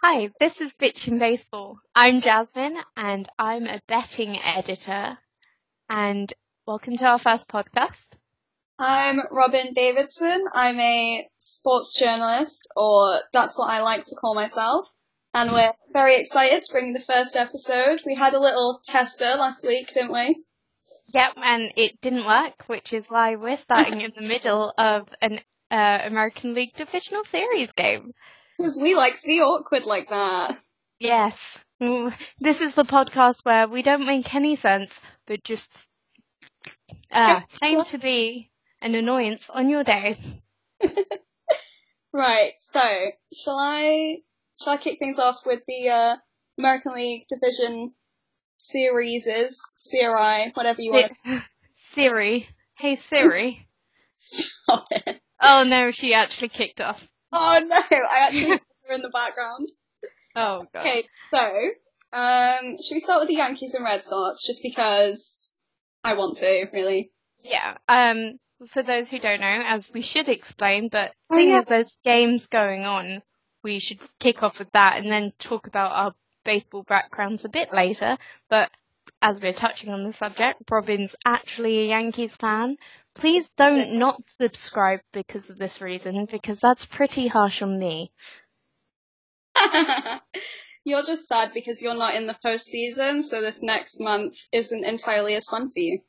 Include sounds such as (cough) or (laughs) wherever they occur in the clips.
Hi, this is Bitching Baseball. I'm Jasmine and I'm a betting editor. And welcome to our first podcast. I'm Robin Davidson. I'm a sports journalist, or that's what I like to call myself. And we're very excited to bring the first episode. We had a little tester last week, didn't we? Yep, and it didn't work, which is why we're starting in the middle of an uh, American League Divisional Series game. Because we like to be awkward like that. Yes. Mm, This is the podcast where we don't make any sense, but just uh, claim to be an annoyance on your day. (laughs) Right, so shall I shall I kick things off with the uh, American League Division series CRI, whatever you want Siri. Hey Siri. (laughs) stop it. Oh no, she actually kicked off. Oh no, I actually (laughs) her in the background. Oh god. Okay, so um, should we start with the Yankees and Red Sox just because I want to, really? Yeah. Um. For those who don't know, as we should explain, but Oh, seeing yeah. as there's games going on, we should kick off with that and then talk about our baseball backgrounds a bit later. But as we're touching on the subject, Robin's actually a Yankees fan. Please don't not subscribe because of this reason, because that's pretty harsh on me. (laughs) you're just sad because you're not in the postseason, so this next month isn't entirely as fun for you.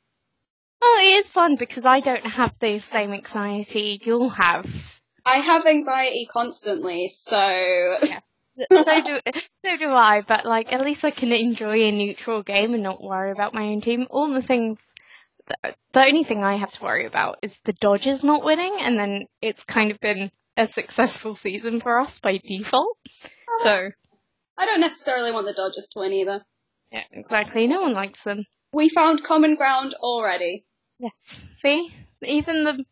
Oh, it is fun because I don't have the same anxiety you'll have. I have anxiety constantly, so so do (laughs) so do I, but like at least I can enjoy a neutral game and not worry about my own team. All the things, the, the only thing I have to worry about is the Dodgers not winning, and then it's kind of been a successful season for us by default. Uh, so I don't necessarily want the Dodgers to win either. yeah, exactly. No one likes them. We found common ground already. Yes. See, even the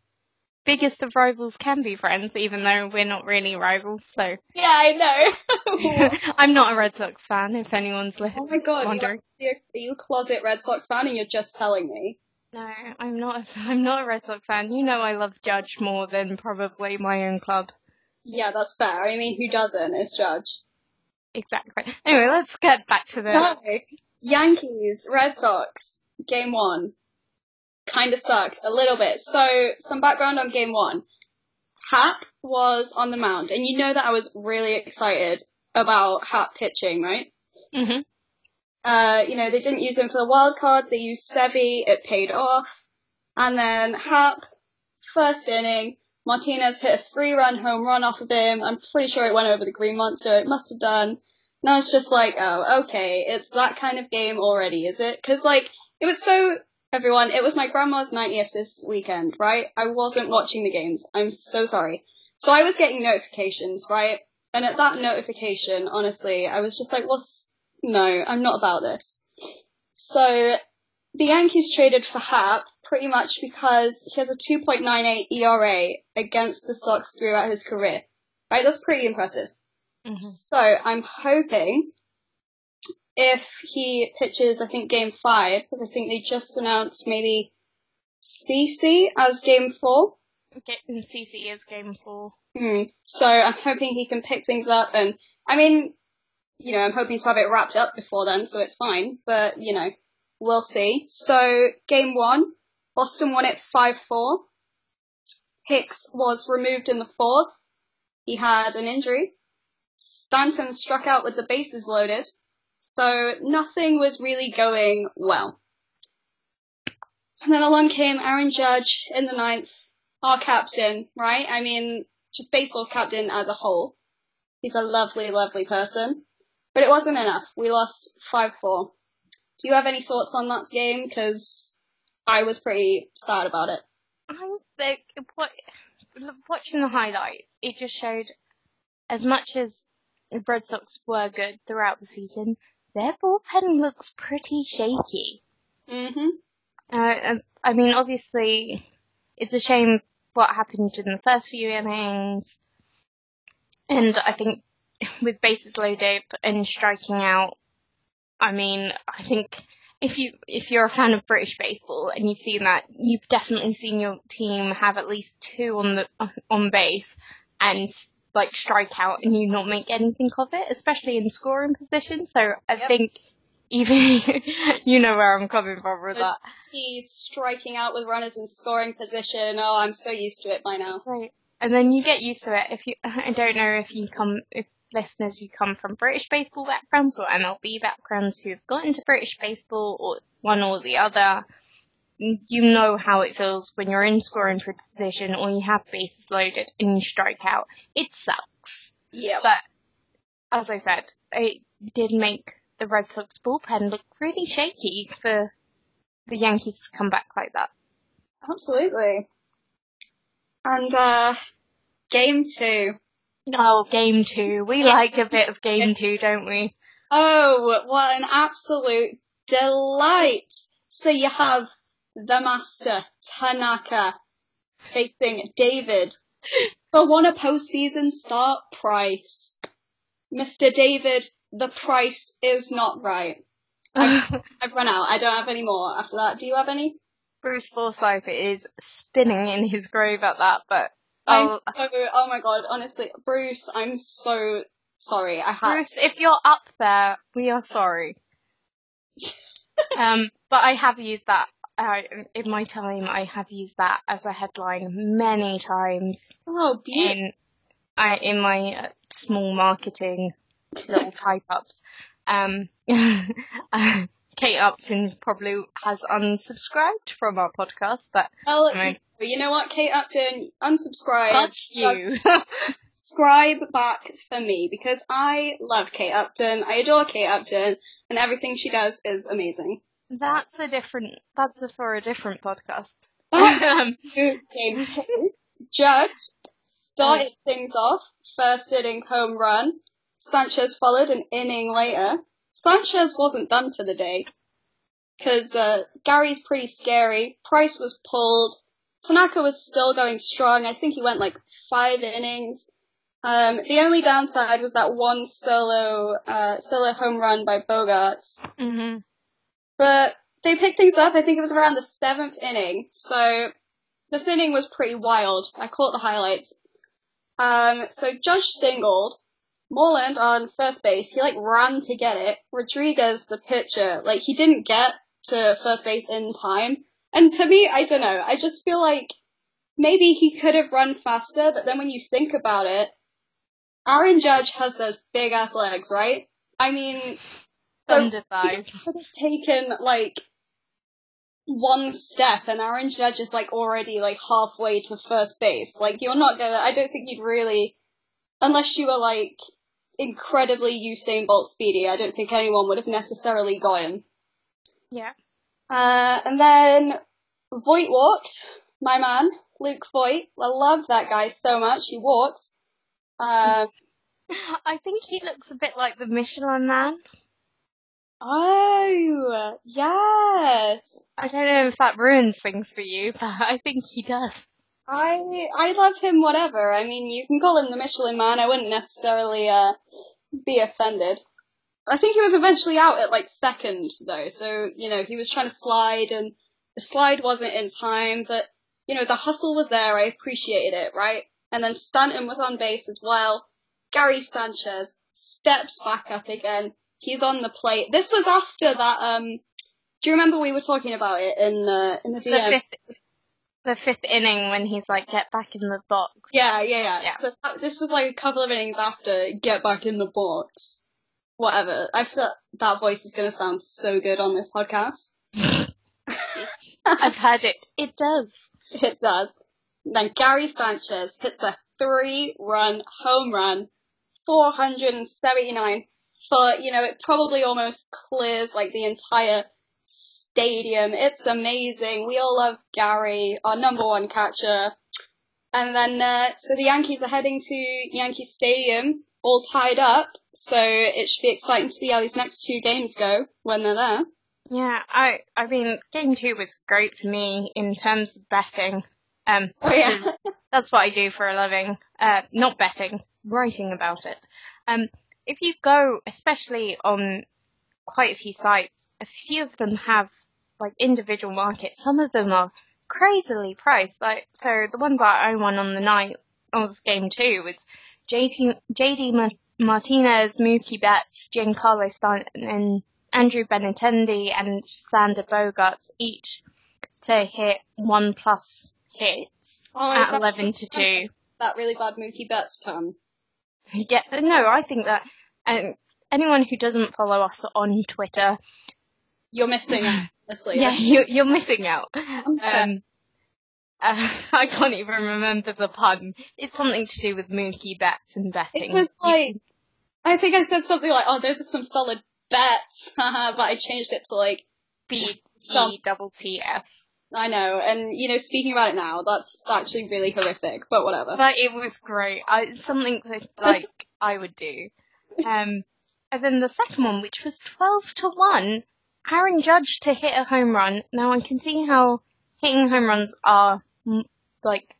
biggest of rivals can be friends, even though we're not really rivals. So Yeah, I know. (laughs) (laughs) I'm not a Red Sox fan. If anyone's li- oh my god, wondering. you're, are you a closet Red Sox fan and you're just telling me? No, I'm not. A, (laughs) I'm not a Red Sox fan. You know, I love Judge more than probably my own club. Yeah, that's fair. I mean, who doesn't It's Judge. Exactly. Anyway, let's get back to the. Hi. Yankees, Red Sox, game one. Kinda sucked, a little bit. So, some background on game one. Happ was on the mound, and you know that I was really excited about Happ pitching, right? hmm Uh, you know, they didn't use him for the wild card, they used Sevi, it paid off. And then Happ, first inning, Martinez hit a three run home run off of him. I'm pretty sure it went over the green monster, it must have done. Now it's just like, oh, okay, it's that kind of game already, is it? Cause like, it was so, everyone, it was my grandma's 90th this weekend, right? I wasn't watching the games. I'm so sorry. So I was getting notifications, right? And at that notification, honestly, I was just like, what's, no, I'm not about this. So the Yankees traded for Happ pretty much because he has a 2.98 ERA against the Sox throughout his career. Right? That's pretty impressive. hmm So I'm hoping if he pitches, I think game five, because I think they just announced maybe CC as game four. Getting CC is game four. Hmm. So I'm hoping he can pick things up and, I mean, you know, I'm hoping to have it wrapped up before then, so it's fine, but, you know, we'll see. So, game one, Boston won it 5-4. Hicks was removed in the fourth. He had an injury. Stanton struck out with the bases loaded. So, nothing was really going well. And then along came Aaron Judge in the ninth, our captain, right? I mean, just baseball's captain as a whole. He's a lovely, lovely person. But it wasn't enough. We lost 5-4. Do you have any thoughts on that game? Because I was pretty sad about it. I think what watching the highlights, it just showed as much as the Red Sox were good throughout the season, their bullpen looks pretty shaky. hmm Uh, and- I mean, obviously, it's a shame what happened in the first few innings, and I think with bases loaded and striking out, I mean, I think if you if you're a fan of British baseball and you've seen that, you've definitely seen your team have at least two on the on base, and like strike out and you not make anything of it, especially in scoring position. So I Yep. think even (laughs) you know where I'm coming from with that. He's striking out with runners in scoring position. Oh, I'm so used to it by now. Right. And then you get used to it. If you, (laughs) I don't know if you come, if listeners who come from British baseball backgrounds or MLB backgrounds who have got into British baseball or one or the other, you know how it feels when you're in scoring position or you have bases loaded and you strike out. It sucks. Yeah. But as I said, it did make the Red Sox bullpen look really shaky for the Yankees to come back like that. Absolutely. And, uh, game two. Oh, game two. We like a bit of game two, don't we? Oh, what an absolute delight. So you have the master, Tanaka, facing David. For one a postseason start, Price. Mr. David, the price is not right. (laughs) I've run out. I don't have any more after that. Do you have any? Bruce Forsyth is spinning in his grave at that, but I'm oh, so, oh my god, honestly, Bruce, I'm so sorry. I had, Bruce, if you're up there, we are sorry. (laughs) um, but I have used that uh, in my time. I have used that as a headline many times oh, beautiful. in I in my uh, small marketing little type ups. Um, (laughs) Kate Upton probably has unsubscribed from our podcast, but Well, I mean- you know what, Kate Upton, unsubscribe. fuck you. (laughs) Subscribe back for me because I love Kate Upton. I adore Kate Upton, and everything she does is amazing. That's a different. That's a, for a different podcast. (laughs) Um, Judge started things off, first inning home run. Sanchez followed an inning later. Sanchez wasn't done for the day. Cause, uh, Gary's pretty scary. Price was pulled. Tanaka was still going strong. I think he went like five innings. Um, the only downside was that one solo, uh, solo home run by Bogaerts. mhm. But they picked things up. I think it was around the seventh inning. So this inning was pretty wild. I caught the highlights. Um, so Judge singled. Moreland on first base. He like ran to get it. Rodriguez, the pitcher, like he didn't get to first base in time. And to me, I don't know. I just feel like maybe he could have run faster. But then when you think about it, Aaron Judge has those big ass legs, right? I mean, Thunder thighs. could have taken like one step and Aaron Judge is like already like halfway to first base. Like you're not gonna I don't think you'd really unless you were like incredibly Usain Bolt speedy, I don't think anyone would have necessarily got him. Yeah. Uh and then Voit walked, my man, Luke Voit. I love that guy so much. He walked. Um (laughs) I think he looks a bit like the Michelin Man. Oh yes. I don't know if that ruins things for you, but (laughs) I think he does. I I love him whatever. I mean, you can call him the Michelin Man. I wouldn't necessarily uh be offended. I think he was eventually out at like second though, so you know he was trying to slide and the slide wasn't in time, but you know the hustle was there. I appreciated it, right? And then Stanton was on base as well. Gary Sanchez steps back up again. He's on the plate. This was after that. Um, do you remember we were talking about it in the in the The DM? fifth, the fifth inning when he's like, get back in the box. Yeah, yeah, yeah. Yeah. So that- this was like a couple of innings after Get Back in the Box. Whatever. I feel that voice is going to sound so good on this podcast. (laughs) I've heard it. It does. It does. Then Gary Sanchez hits a three-run home run, 479 foot. You know, it probably almost clears like the entire stadium. It's amazing. We all love Gary, our number one catcher. And then, uh, so the Yankees are heading to Yankee Stadium, all tied up. So it should be exciting to see how these next two games go when they're there. Yeah, I I mean, game two was great for me in terms of betting. Um, (laughs) Oh yeah. because (laughs) that's what I do for a living. Uh, not betting, writing about it. Um, if you go, especially on quite a few sites, a few of them have like individual markets. Some of them are crazily priced. Like, so the one that I won on the night of game two was JT, JD Ma- Martinez, Mookie Betts, Giancarlo Stanton, and Andrew Benintendi and Xander Bogaerts each to hit one plus hits Oh, at 11 to 2. That really bad Mookie Betts pun. Yeah, no, I think that um, anyone who doesn't follow us on Twitter, You're missing out, honestly. (laughs) yeah, (laughs) you, you're missing out. Um, uh, (laughs) I can't even remember the pun. It's something to do with Mookie Betts and betting. It was like, I think I said something like, oh, those are some solid bets, but I changed it to like, B double T S. I know, and you know, speaking about it now, that's actually really horrific, but whatever. But it was great. I, something that like I would do. Um, and then the second one, which was twelve to one, Aaron Judge to hit a home run. Now I can see how hitting home runs are like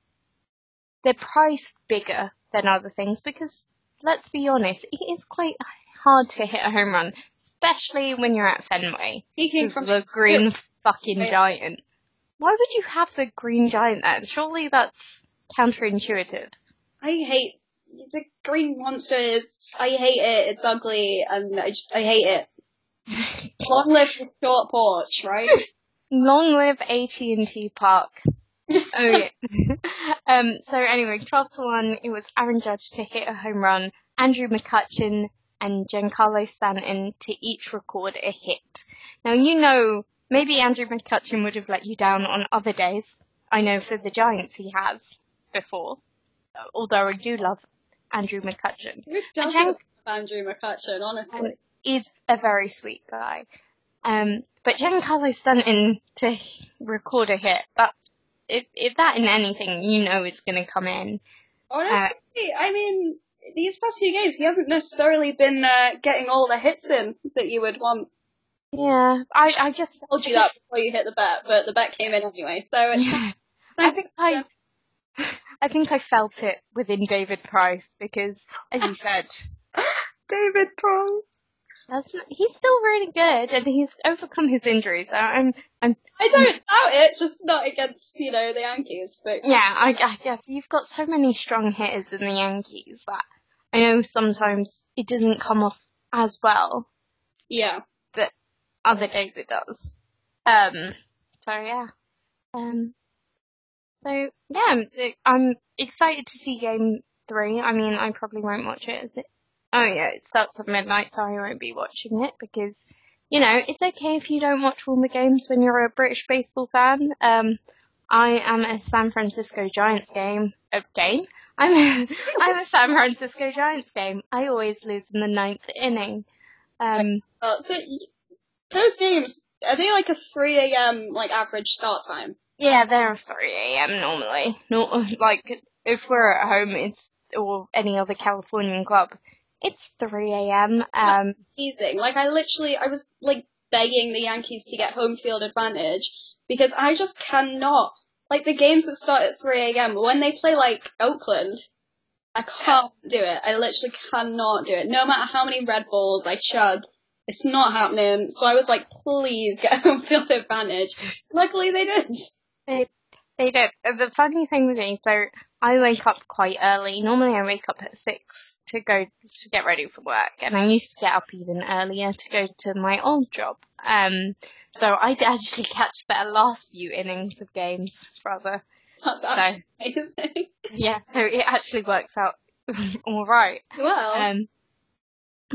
they're priced bigger than other things because let's be honest, it is quite hard to hit a home run, especially when you're at Fenway. Speaking with from the green fucking giant. Why would you have the green giant then? Surely that's counterintuitive. I hate the green monster is. I hate it. It's ugly, and I just I hate it. Long live the short porch, right? (laughs) Long live AT&T Park. (laughs) oh yeah. (laughs) um, so anyway, 12 to 1, it was Aaron Judge to hit a home run, Andrew McCutchen and Giancarlo Stanton to each record a hit. Now you know, maybe Andrew McCutchen would have let you down on other days. I know for the Giants he has before. Although I do love Andrew McCutchen. Who doesn't Andrew McCutchen, honestly? And is a very sweet guy. Um, but Giancarlo Stanton to record a hit, that's, if, if that in anything, you know it's gonna come in. Honestly, I mean, these past few games, he hasn't necessarily been uh, getting all the hits in that you would want. Yeah, I, I just, I told you that before you hit the bet, but the bet came in anyway, so it's Yeah. (laughs) I think I, I think I felt it within David Price because, as you said, (laughs) David Prong. that's not, he's still really good and he's overcome his injuries. I- I'm, I'm, I don't doubt it, just not against, you know, the Yankees, but yeah, I, I guess you've got so many strong hitters in the Yankees that I know sometimes it doesn't come off as well. yeah. But other days it does. Um, so yeah. Um, so yeah, I'm, excited to see game three. I mean, I probably won't watch it. Is it? Oh yeah, it starts at midnight, so I won't be watching it because, you know, it's okay if you don't watch all the games when you're a British baseball fan. Um, I am a San Francisco Giants game, uh, game? I'm a, (laughs) I'm a San Francisco Giants game. I always lose in the ninth inning. Um, Uh, so, those games, are they like a 3am, like, average start time? Yeah, they're 3 a.m. normally. Not like if we're at home, it's or any other Californian club, it's 3 a.m. Um, Teasing. Like, I literally, I was, like, begging the Yankees to get home field advantage, because I just cannot, like, the games that start at 3am, when they play, like, Oakland, I can't do it. I literally cannot do it. No matter how many Red Bulls I chug, it's not happening. So I was like, please get (laughs) home field advantage. Luckily they did. They did. The funny thing with me, so I wake up quite early. Normally, I wake up at six to go to get ready for work, and I used to get up even earlier to go to my old job. Um, so I'd actually catch the last few innings of games, rather. That's actually amazing. Yeah, so it actually works out (laughs) all right. Well, Um,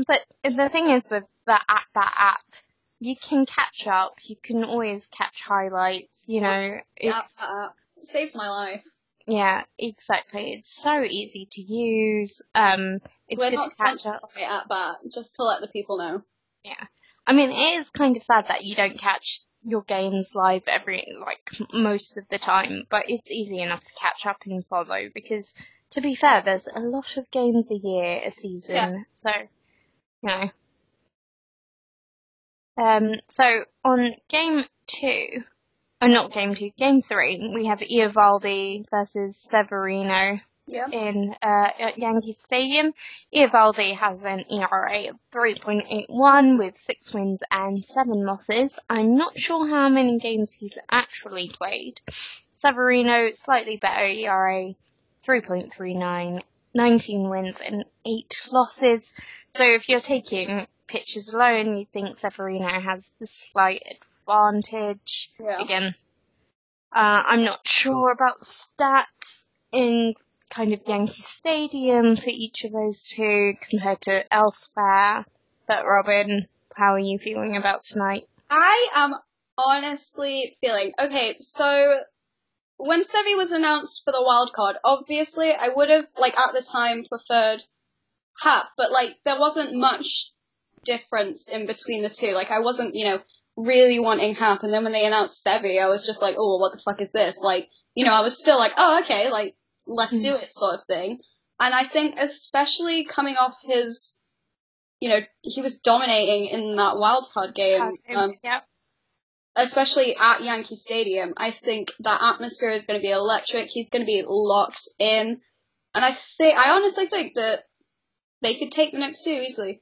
but the thing is with that app, that app, you can catch up. You can always catch highlights. You know, it's uh, it saves my life. yeah, exactly. It's so easy to use. Um, it's We're good not to catch up. by at bat, just to let the people know. Yeah, I mean, it is kind of sad that you don't catch your games live every like most of the time, but it's easy enough to catch up and follow because. To be fair, there's a lot of games a year, a season, Yeah. so you know. Um, so on game two, or not game two, game three, we have Eovaldi versus Severino Yeah. in uh, at Yankee Stadium. Eovaldi has an ERA of 3.81 with six wins and seven losses. I'm not sure how many games he's actually played. Severino, slightly better ERA, 3.39 19 wins and 8 losses. So if you're taking pitches alone, you think Severino has the slight advantage. Yeah. Again, uh, I'm not sure about stats in kind of Yankee Stadium for each of those two compared to elsewhere. But Robin, how are you feeling about tonight? I am honestly feeling okay. So when Sevi was announced for the wild card, obviously I would have like at the time preferred Happ, but like there wasn't much difference in between the two. Like I wasn't, you know, really wanting Happ, and then when they announced Sevi, I was just like, oh, what the fuck is this? Like, you know, I was still like, oh, okay, like let's do it, sort of thing. And I think especially coming off his you know, he was dominating in that wild card game. Um, yeah. especially at Yankee Stadium. I think that atmosphere is going to be electric. He's going to be locked in, and I think I honestly think that they could take the next two easily.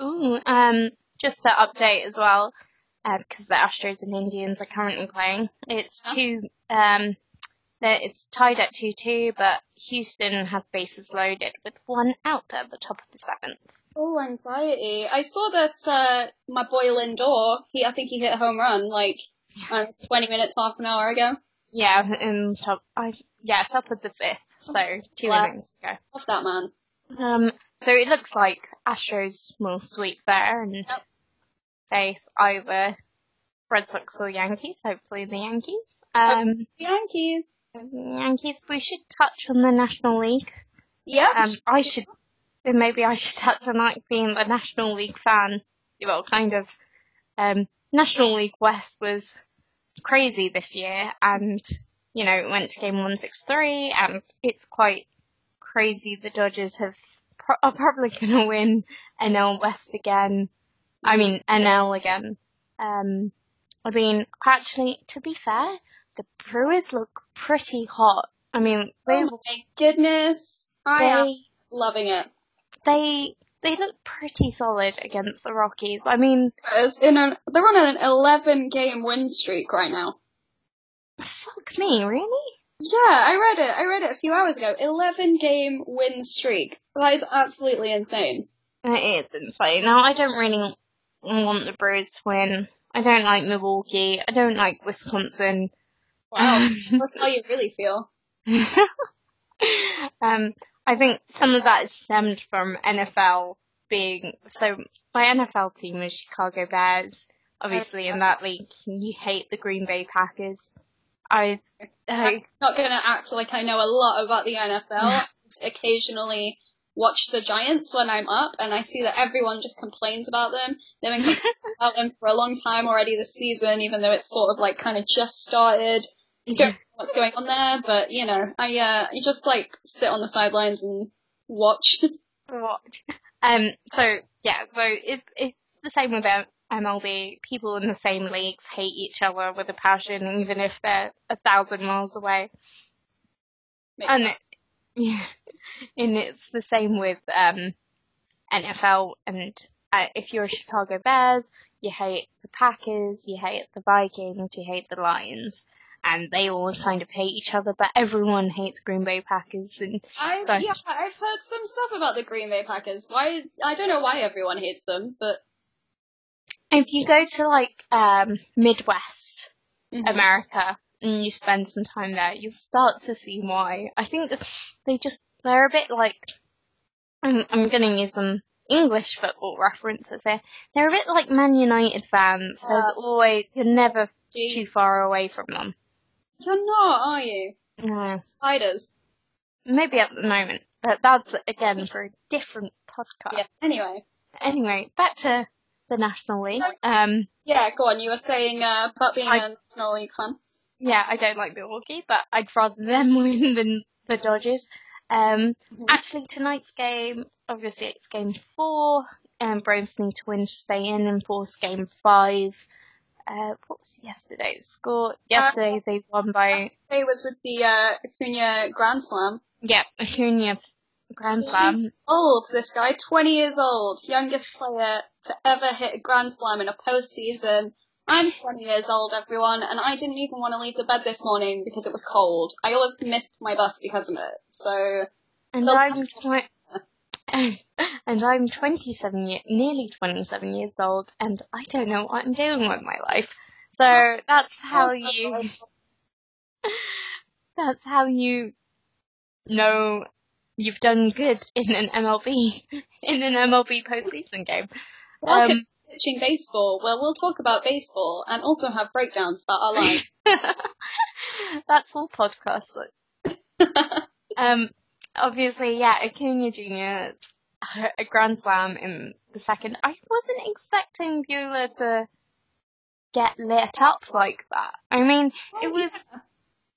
Ooh, um, just to update as well, because the Astros and Indians are currently playing. It's two. Um, that it's tied at two two, but Houston have bases loaded with one out at the top of the seventh. Oh, anxiety! I saw that uh, my boy Lindor. He, I think he hit a home run like I twenty minutes, half an hour ago. Yeah, in top. I yeah, top of the fifth. So two innings to go. Love that man. Um, so it looks like Astros will sweep there and Yep. face either Red Sox or Yankees. Hopefully the Yankees. Um, Yankees. Yankees. We should touch on the National League. Yep. Um, I should. Then maybe I should touch on like being a National League fan. Well, kind of. Um, National League West was crazy this year, and you know it went to game one six three, and it's quite crazy. The Dodgers have pro- are probably going to win NL West again. I mean NL again. Um, I mean, actually, to be fair, the Brewers look pretty hot. I mean, they oh my goodness. I am loving it. they they look pretty solid against the Rockies. I mean, in an, they're on an 11 game win streak right now. fuck me, really? Yeah, I read it. I read it a few hours ago. 11 game win streak. That is absolutely insane. It is insane. Now, I don't really want the Brewers to win. I don't like Milwaukee. I don't like Wisconsin. Wow. (laughs) That's how you really feel. (laughs) um, I think some of that is stemmed from NFL being so. My NFL team is Chicago Bears. Obviously, in that league, you hate the Green Bay Packers. I, I I'm not gonna act like I know a lot about the NFL. (laughs) Occasionally watch the Giants when I'm up and I see that everyone just complains about them. They've been complaining (laughs) about them for a long time already this season, even though it's sort of like kind of just started. You don't know what's going on there, but you know, I uh, you just like sit on the sidelines and watch. (laughs) watch. Um, so yeah, so it, it's the same with MLB. People in the same leagues hate each other with a passion, even if they're a thousand miles away. Makes And it, (laughs) yeah, and it's the same with um, NFL. And uh, if you're a Chicago Bears, you hate the Packers, you hate the Vikings, you hate the Lions. And they all kind of hate each other, but everyone hates Green Bay Packers. And I So- yeah, I've heard some stuff about the Green Bay Packers. Why I don't know why everyone hates them, but if you go to like um, Midwest, Mhm. America and you spend some time there, you'll start to see why. I think they just, they're a bit like, I'm, I'm gonna use some English football references here. They're a bit like Man United fans. There's Yeah. always, you're never too far away from them. you're not, are you? Yeah. Spiders. Maybe at the moment, but that's again for a different podcast. Yeah. Anyway, Anyway, back to the National League. Um, yeah, go on. You were saying uh, about being I- a National League fan. yeah, I don't like Milwaukee, but I'd rather them (laughs) win than the Dodgers. Um, Mhm. actually, tonight's game, obviously it's game four, and Braves need to win to stay in and force game five. Uh, what was yesterday's score? Yesterday they won by, It was with the uh, Acuna Grand Slam. yeah, Acuna Grand Slam. Old, this guy, 20 years old, youngest player to ever hit a Grand Slam in a postseason. I'm 20 years old, everyone, and I didn't even want to leave the bed this morning because it was cold. I always missed my bus because of it. So, And I'm twi- (laughs) and I'm 27 year, nearly 27 years old, and I don't know what I'm doing with my life. So that's how oh, you. (laughs) That's how you know you've done good in an MLB (laughs) in an MLB postseason game. Welcome Um, to Pitching Baseball, where we'll talk about baseball and also have breakdowns about our lives. (laughs) (laughs) that's all podcasts. (laughs) Um, obviously, yeah, Acuna Jr. a grand slam in the second. I wasn't expecting Buehler to get lit up like that. I mean, it was.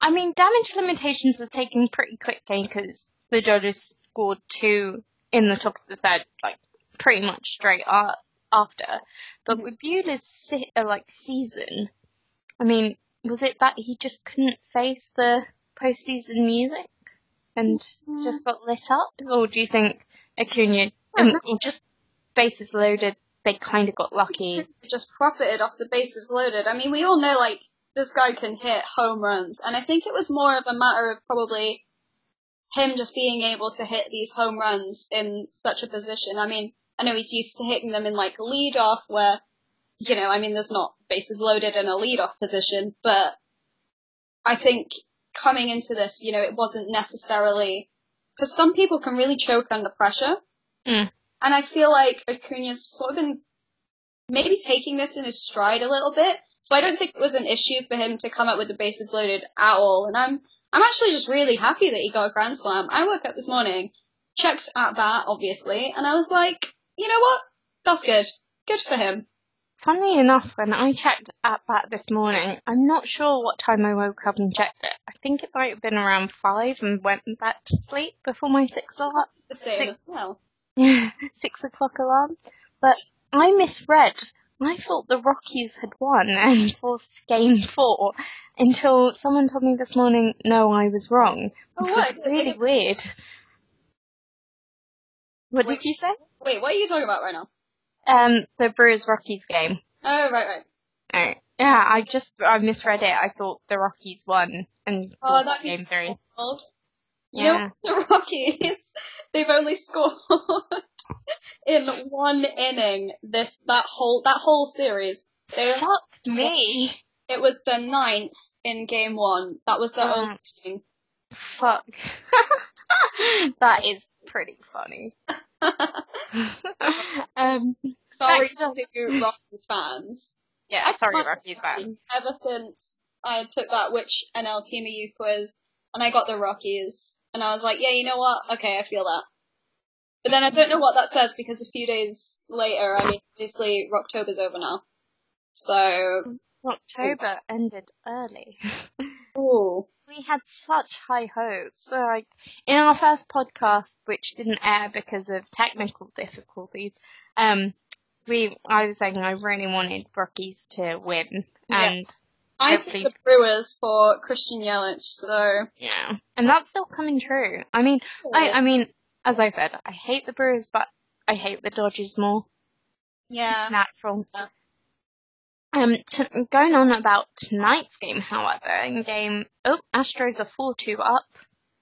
I mean, damage limitations was taken pretty quickly because the Dodgers scored two in the top of the third, like pretty much straight a- after. But with Buehler's si- uh, like season, I mean, was it that he just couldn't face the postseason music and just got lit up, or do you think Acuna, um, just bases loaded, they kind of got lucky? just profited off the bases loaded. I mean, we all know like this guy can hit home runs, and I think it was more of a matter of probably him just being able to hit these home runs in such a position. I mean, I know he's used to hitting them in like lead off, where you know, I mean, there's not bases loaded in a lead off position, but I think coming into this, you know, it wasn't necessarily because some people can really choke under pressure, Mm. and I feel like Acuna's sort of been maybe taking this in his stride a little bit. So I don't think it was an issue for him to come up with the bases loaded at all. And I'm I'm actually just really happy that he got a grand slam. I woke up this morning, checks at bat, obviously, and I was like, you know what? That's good. Good for him. Funnily enough, when I checked at that this morning, I'm not sure what time I woke up and checked it. I think it might have been around five and went back to sleep before my six o'clock The same Six- as well. (laughs) six o'clock alarm. But I misread. I thought the Rockies had won and forced game four until someone told me this morning, no, I was wrong. Oh, It what? was really weird. What Wait. did you say? Wait, what are you talking about right now? Um, the Brewers Rockies game. Oh, right, right. Oh, yeah, I just I misread it. I thought the Rockies won and Oh, be game so three. You Yeah. know, the (laughs) Rockies, they've only scored (laughs) in one inning this that whole that whole series. They Fuck me. it was the ninth in game one. That was the Oh. only inning. Fuck. (laughs) that is pretty funny. (laughs) um, Sorry Back to- to Rockies fans. yeah, I sorry, can't Rockies fan. Ever since I took that which NL team are you quiz and I got the Rockies and I was like, yeah, you know what? Okay, I feel that. But then I don't know what that says because a few days later, I mean, obviously Rocktober's over now. So, October ended early. (laughs) ooh. we had such high hopes. So, like in our first podcast, which didn't air because of technical difficulties, um, we I was saying I really wanted Rockies to win, Yeah. and I Hopefully- think the Brewers for Christian Yelich, so. yeah, and that's still coming true. I mean, I I mean, as I said, I hate the Brewers, but I hate the Dodgers more. yeah. Natural. Yeah. Um, t- going on about tonight's game, however, in game, oh, Astros are 4-2 up.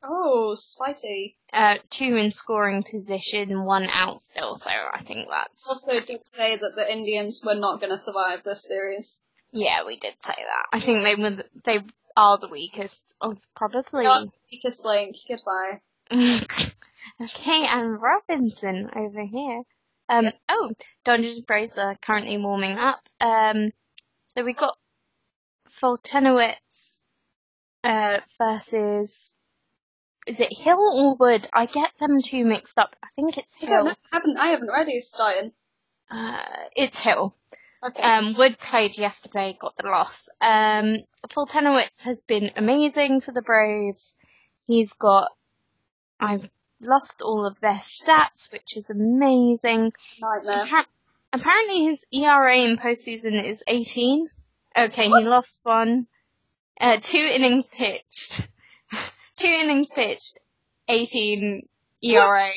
Oh, spicy. uh, two in scoring position, one out still. So I think that's Also did say that the Indians were not going to survive this series. yeah, we did say that. I think they were the- they are the weakest of probably. Not weakest link. Goodbye. (laughs) okay, and Robinson over here. Um, Yeah. oh, Dodgers Braves are currently warming up. Um, so we got Foltynewicz uh, versus. Is it Hill or Wood? I get them two mixed up. I think it's I don't know. Hill. I haven't, I haven't read who's starting. Uh, it's Hill. Okay. Um, Wood played yesterday, got the loss. Um, Foltynewicz has been amazing for the Braves. He's got, I've lost all of their stats, which is amazing. Nightmare. Appa- apparently his ERA in postseason is 18. Okay, he lost one. Uh, two innings pitched. (laughs) two innings pitched. 18 ERA.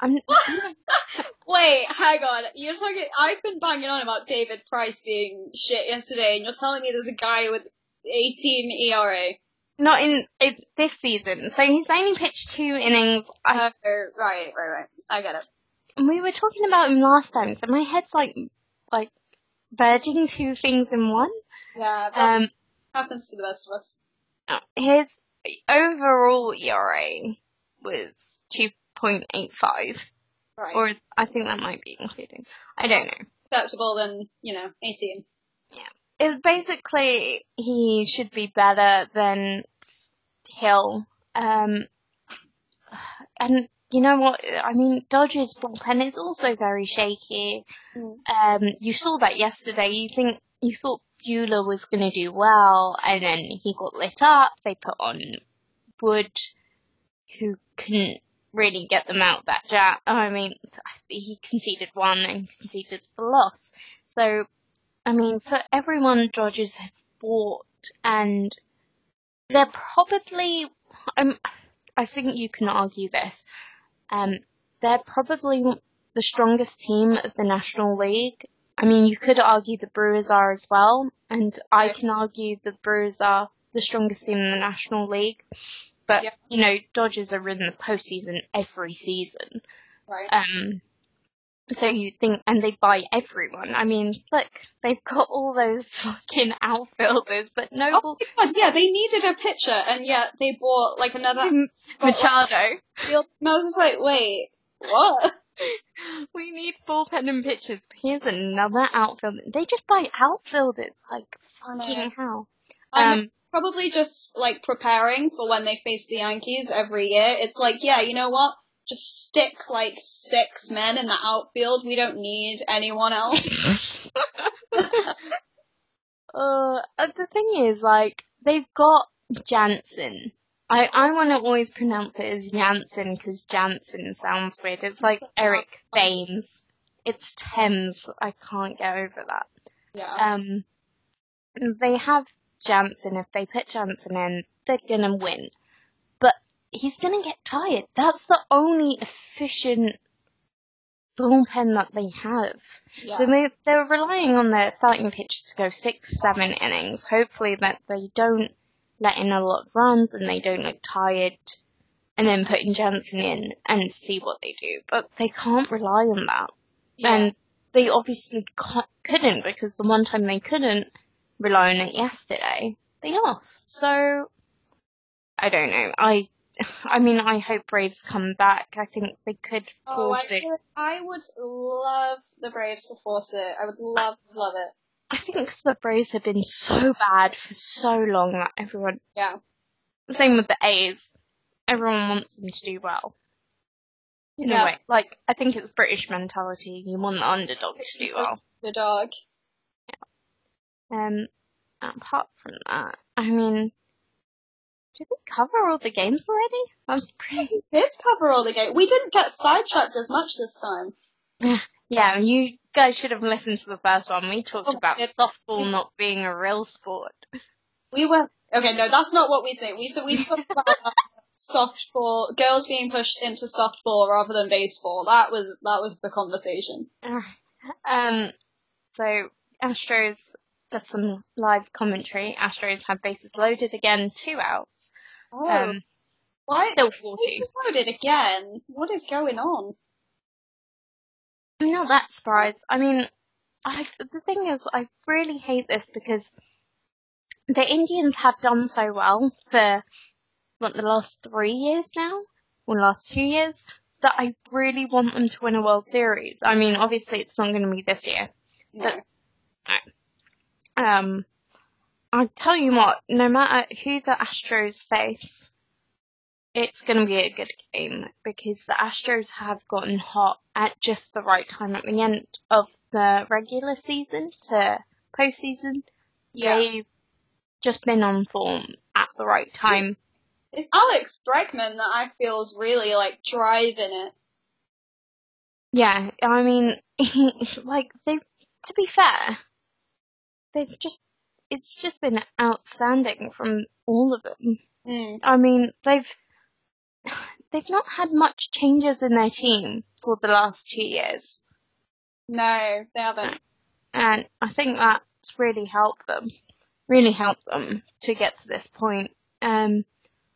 I'm, (laughs) Wait, hang on. You're talking. I've been banging on about David Price being shit yesterday, and you're telling me there's a guy with 18 ERA. not in, in this season. So he's only pitched two innings. I, Uh, right, right, right. I get it. We were talking about him last time, so my head's like, like, merging two things in one. Yeah, that Um, happens to the best of us. his overall ERA was 2.85, Right. or I think that might be including. I don't know. acceptable than, you know, 18. Yeah. It basically he should be better than Hill. Um, and you know what? I mean, Dodgers bullpen is also very shaky. Mm. Um, you saw that yesterday. You think you thought Buehler was going to do well, and then he got lit up. They put on Wood, who couldn't really get them out that jam. I mean, he conceded one and conceded the loss. So, I mean, for everyone Dodgers have bought, and they're probably, um, I think you can argue this, um, they're probably the strongest team of the National League. I mean, you could argue the Brewers are as well, and I can argue the Brewers are the strongest team in the National League. But, Yeah. you know, Dodgers are in the postseason every season. Right. Um, so you think, and they buy everyone. I mean, look, they've got all those (laughs) fucking outfielders, but no Oh god, yeah, they needed a pitcher, and yet they bought like another. Machado. And I was just like, wait, what? (laughs) We need bullpen and pitchers. Here's another outfielder. They just buy outfielders. Like, fucking hell. I'm Um, probably just like preparing for when they face the Yankees every year. It's like, yeah, you know what? Just stick like six men in the outfield. We don't need anyone else. (laughs) (laughs) uh, the thing is, like, they've got Jansen. I, I want to always pronounce it as Jansen because Jansen sounds weird. It's like Eric Thames. It's Thames. I can't get over that. yeah. Um, they have Jansen. If they put Jansen in, they're gonna win. He's gonna get tired. That's the only efficient bullpen that they have. yeah. So they they're relying on their starting pitchers to go six, seven innings. Hopefully that they don't let in a lot of runs and they don't look tired. And then putting Jansen in and see what they do. But they can't rely on that yeah. and they obviously couldn't because the one time they couldn't rely on it yesterday, they lost. So I don't know. I I mean, I hope Braves come back. I think they could Oh, I, force it. would- I would love the Braves to force it. I would love, love it. I think the Braves have been so bad for so long that everyone. Yeah. Same with the A's. Everyone wants them to do well. In Yeah. a way, like I think it's British mentality. You want the underdog to do well. The dog. Um, apart from that, I mean, did we cover all the games already? That's pretty. Did cover all the games. We didn't get sidetracked as much this time. (sighs) Yeah, you guys should have listened to the first one. We talked Oh, about it's- softball not being a real sport. We went. Okay, no, that's not what we think. We so we talked (laughs) about softball, girls being pushed into softball rather than baseball. That was that was the conversation. (sighs) Um, so Astros, just some live commentary. Astros have bases loaded again, two outs. Oh, Um, why? still forty. loaded again. What is going on? I'm not that surprised. I mean, I, the thing is, I really hate this because the Indians have done so well for what the last three years now, or last two years, that I really want them to win a World Series. I mean, obviously it's not going to be this year. No. Um, I tell you what, no matter who the Astros face, it's going to be a good game because the Astros have gotten hot at just the right time at the end of the regular season to postseason. Yeah. They've just been on form at the right time. It's Alex Bregman that I feel is really like driving it. Yeah, I mean, (laughs) like they. To be fair, they've just. It's just been outstanding from all of them. Mm. I mean, they've they've not had much changes in their team for the last two years, No, they haven't. and I think that's really helped them, really helped them to get to this point. Um,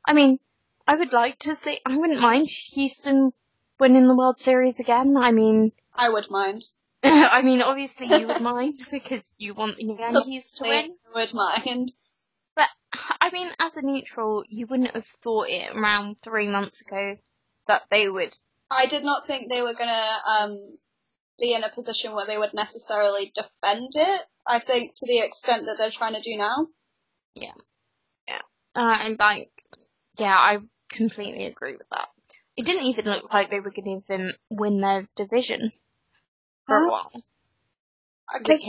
I mean, I would like to see. I wouldn't mind Houston winning the World Series again. I mean, I would mind. (laughs) I mean, obviously you would mind (laughs) because you want the Yankees to win. I would mind. But I mean, as a neutral, you wouldn't have thought it around three months ago that they would. I did not think they were gonna um, be in a position where they would necessarily defend it. I think to the extent that they're trying to do now. Yeah, yeah, uh, and like, yeah, I completely agree with that. It didn't even look like they were going to even win their division for a while. Because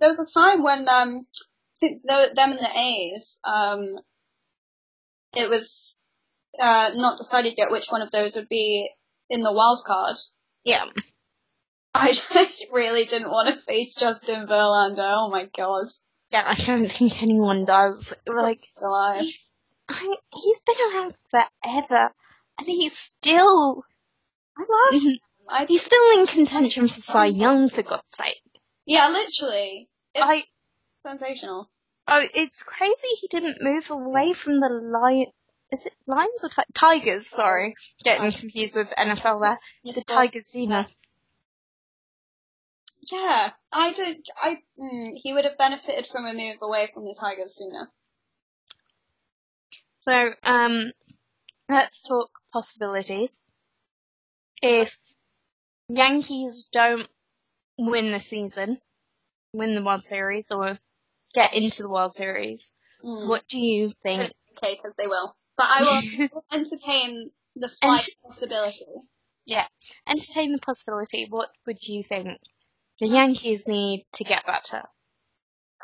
there was a time when um, I think the, them and the A's, um, it was uh, not decided yet which one of those would be in the wild card. Yeah. I (laughs) just really didn't want to face Justin Verlander. Oh my god, Yeah, I don't think anyone does. Like, alive. I, he's been around forever, and he's still I love. (laughs) I he's still in contention for Cy Young, for God's sake. yeah, literally, it's I- sensational. Oh, it's crazy he didn't move away from the lion. Is it lions or ti- tigers? Sorry, getting confused with NFL there. Yes, The tigers, you know. Yeah, I did. I mm, he would have benefited from a move away from the Tigers sooner. So, um, let's talk possibilities. If Yankees don't win the season, win the World Series, or get into the World Series, Mm. what do you think? Okay, because they will. But I will (laughs) entertain the slight possibility. Yeah, entertain the possibility. What would you think the Yankees need to get better?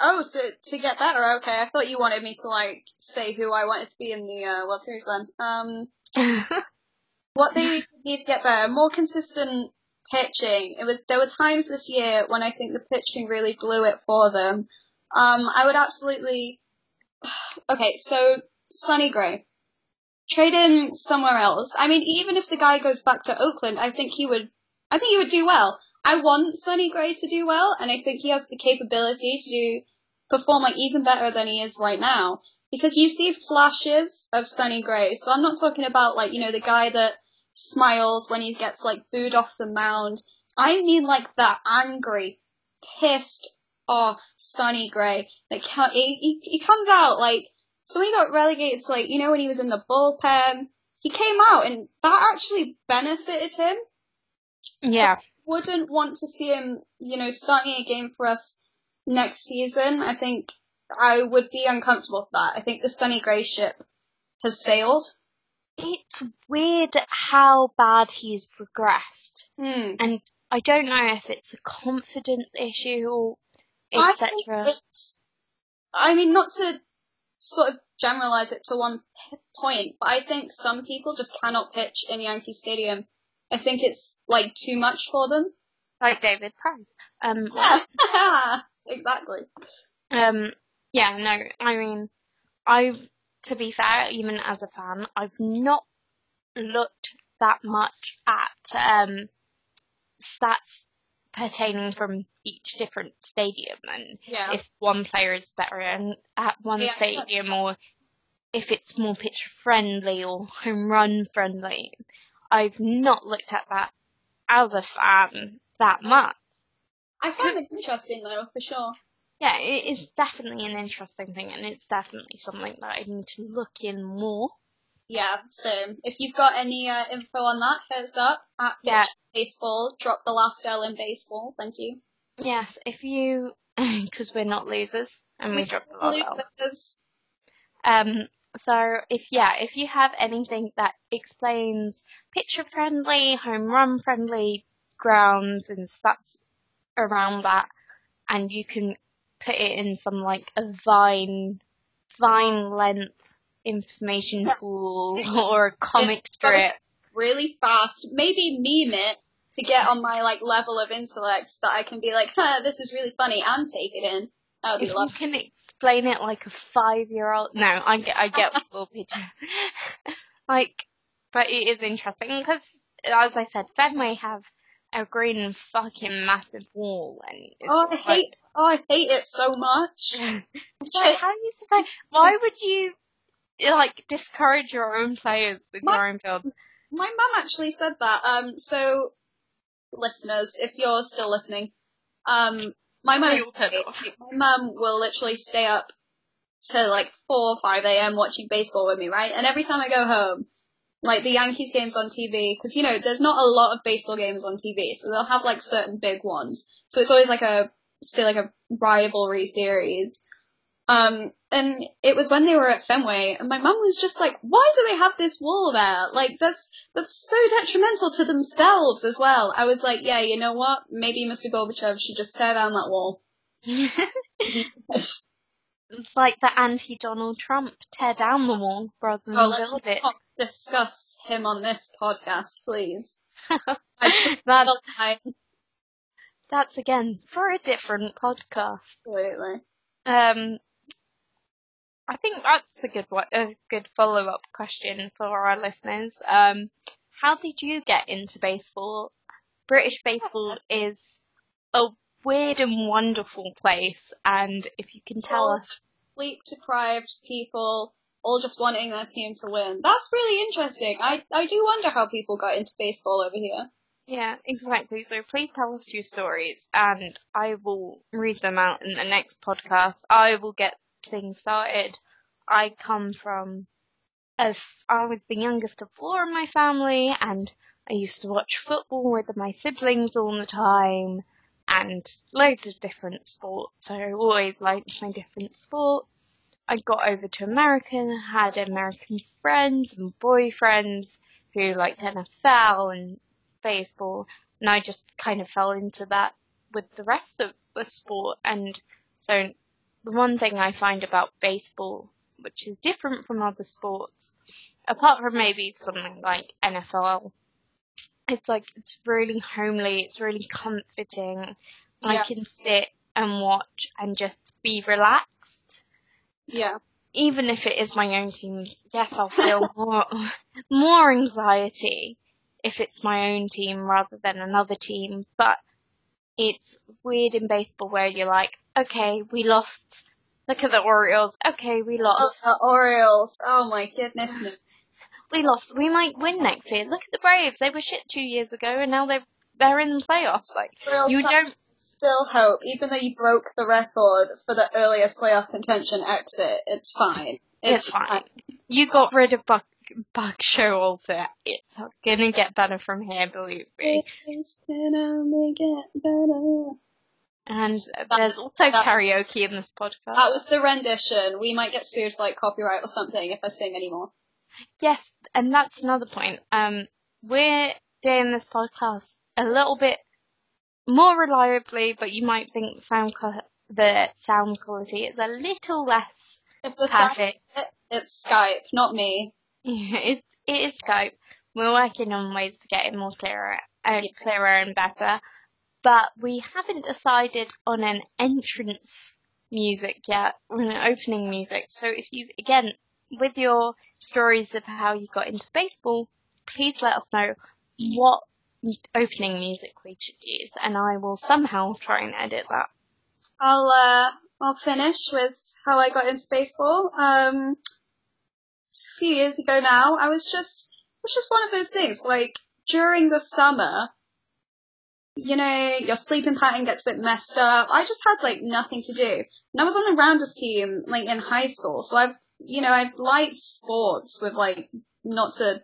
Oh, to to get better. Okay, I thought you wanted me to like say who I wanted to be in the uh, World Series then. Um, (laughs) what they need to get better, more consistent pitching. It was there were times this year when I think the pitching really blew it for them. Um, I would absolutely. (sighs) Okay, so Sonny Gray, trade him somewhere else. I mean, even if the guy goes back to Oakland, I think he would. I think he would do well. I want Sonny Gray to do well, and I think he has the capability to do perform like even better than he is right now. Because you see flashes of Sonny Gray, so I'm not talking about like you know the guy that smiles when he gets like booed off the mound. I mean like that angry, pissed off Sonny Gray Like he, he he comes out like so when he got relegated to like you know when he was in the bullpen, he came out and that actually benefited him yeah, wouldn't want to see him, you know, starting a game for us next season. I think I would be uncomfortable with that. I think the Sonny Gray ship has sailed. It's weird how bad he's progressed. Hmm. And I don't know if it's a confidence issue or etc. I mean, not to sort of generalize it to one point, but I think some people just cannot pitch in Yankee Stadium. I think it's like too much for them. Like David Price. Um, (laughs) exactly. um, yeah, no, I mean, I've, to be fair, even as a fan, I've not looked that much at, um, stats pertaining from each different stadium and Yeah. if one player is better in, at one Yeah. stadium or if it's more pitch friendly or home run friendly. I've not looked at that as a fan that much. I find it interesting though, for sure. Yeah, it is definitely an interesting thing and it's definitely something that I need to look in more. Yeah, so if you've got any uh, info on that, hit us up at Yeah. Baseball. Drop the last L in baseball. Thank you. Yes, if you, (laughs) because we're not losers and we dropped a lot of Lucas. Um, so if yeah, if you have anything that explains pitcher friendly, home run friendly grounds and stats around that, and you can put it in some like a vine, vine length information tool (laughs) or a comic strip. really fast. Maybe meme it to get on my like level of intellect that I can be like, huh, this is really funny and take it in. That would If be you can explain it like a five year old, no, I get, I get (laughs) like, but it is interesting because, as I said, Fenway have a green fucking massive wall, and Oh, I like- hate. Oh, I hate it so much. (laughs) (laughs) Like, how are you supposed? Why would you like discourage your own players with My- your own build. My mum actually said that. Um, so listeners, if you're still listening, um, my mum, We is all turned great. off. my mum will literally stay up to like four or five a.m. watching baseball with me, right? And every time I go home, like the Yankees games on TV, because you know there's not a lot of baseball games on TV, so they'll have like certain big ones. So it's always like a say like a rivalry series. Um, and it was when they were at Fenway, and my mum was just like, "Why do they have this wall there? Like that's that's so detrimental to themselves as well." I was like, "Yeah, you know what? Maybe Mr. Gorbachev should just tear down that wall." (laughs) it's like the anti-Donald Trump tear down the wall rather than Oh, build it. not discuss him on this podcast, please. (laughs) That's, that's again for a different podcast. absolutely. Um, I think that's a good one, a good follow-up question for our listeners. Um, how did you get into baseball? British baseball is a weird and wonderful place, and if you can tell us, Sleep deprived people all just wanting their team to win. That's really interesting. I I do wonder how people got into baseball over here. yeah, exactly. So please tell us your stories, and I will read them out in the next podcast. I will get things started. I come from as I was the youngest of four in my family, and I used to watch football with my siblings all the time, and loads of different sports. So I always liked my different sports. I got over to America, and had American friends and boyfriends who liked NFL and baseball, and I just kind of fell into that with the rest of the sport. And so the one thing I find about baseball, which is different from other sports, apart from maybe something like NFL, it's like it's really homely, it's really comforting. Yeah. I can sit and watch and just be relaxed. Yeah. Even if it is my own team, yes, I'll feel (laughs) more more anxiety if it's my own team rather than another team. But it's weird in baseball where you're like, okay, we lost. Look at the Orioles. Okay, we Oh, lost. the Orioles. Oh my goodness me. We lost. We might win next year. Look at the Braves. They were shit two years ago, and now they're they're in the playoffs. Like Real you fun. don't. Still hope, even though you broke the record for the earliest playoff contention exit, it's fine. It's, fine. You got rid of Buck Buck Showalter. It's gonna get better from here, believe me. It's gonna make it better. And there's also that- karaoke in this podcast. That was the rendition. We might get sued for like copyright or something if I sing anymore. Yes, and that's another point. Um, we're doing this podcast a little bit more reliably, but you might think the sound co- the sound quality is a little less If the sound, perfect. it's Skype, not me. it, it is Skype. We're working on ways to get it more clearer, uh, clearer and better, but we haven't decided on an entrance music yet, or an opening music. So if you, again, with your stories of how you got into baseball, please let us know what opening music we should use, and I will somehow try and edit that. I'll uh, I'll finish with how I got into baseball. Um, a few years ago now, I was just it was just one of those things. Like during the summer, you know, your sleeping pattern gets a bit messed up. I just had like nothing to do, and I was on the rounders team like in high school. So I've you know I've liked sports with like not to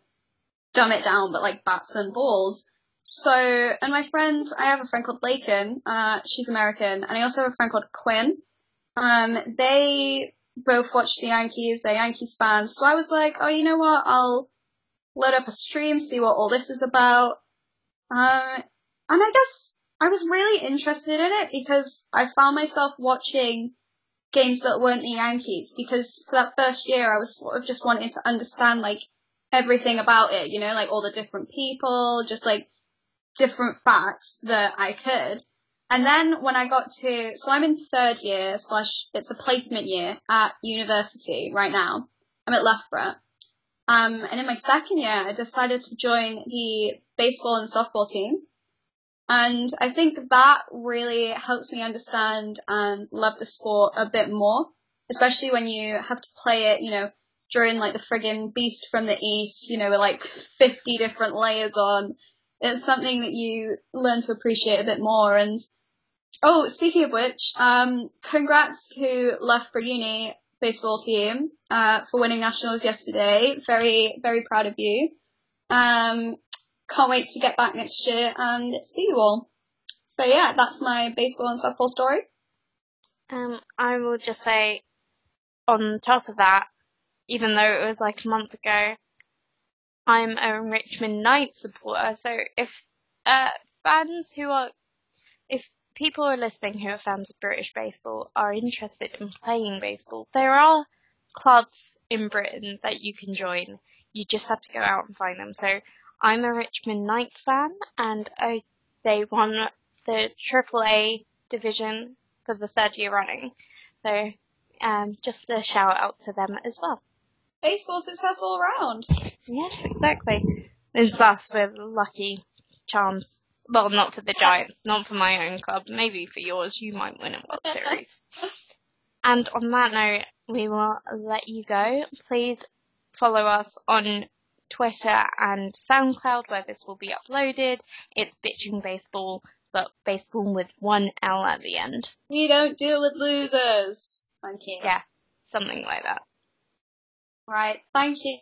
dumb it down, but like bats and balls. So, and my friend, I have a friend called Lakin, uh, she's American, and I also have a friend called Quinn. Um, they both watch the Yankees, they're Yankees fans, so I was like, oh, you know what, I'll load up a stream, see what all this is about. Um, and I guess I was really interested in it because I found myself watching games that weren't the Yankees because for that first year I was sort of just wanting to understand like everything about it, you know, like all the different people, just like different facts that I could. And then when I got to, so I'm in third year slash it's a placement year at university right now. I'm at Loughborough. Um, and in my second year, I decided to join the baseball and softball team. And I think that really helps me understand and love the sport a bit more, especially when you have to play it, you know, during like the friggin' Beast from the East, you know, with like 50 different layers on. It's something that you learn to appreciate a bit more. And oh, speaking of which, um, congrats to Loughborough Uni baseball team uh, for winning nationals yesterday. Very, very proud of you. Um, can't wait to get back next year and see you all. So yeah, that's my baseball and softball story. Um, I will just say, on top of that, even though it was like a month ago, I'm a Richmond Knights supporter. So if uh, fans who are, if people are listening who are fans of British baseball are interested in playing baseball, there are clubs in Britain that you can join. You just have to go out and find them. So I'm a Richmond Knights fan, and I, they won the AAA division for the third year running. So um, just a shout out to them as well. Baseball success all around. Yes, exactly. It's us with lucky charms. Well, not for the Giants, not for my own club. Maybe for yours, you might win a World (laughs) Series. And on that note, we will let you go. Please follow us on Twitter and SoundCloud where this will be uploaded. It's Bitching Baseball, but baseball with one L at the end. We don't deal with losers. Thank you. Yeah, something like that. Right. Thank you.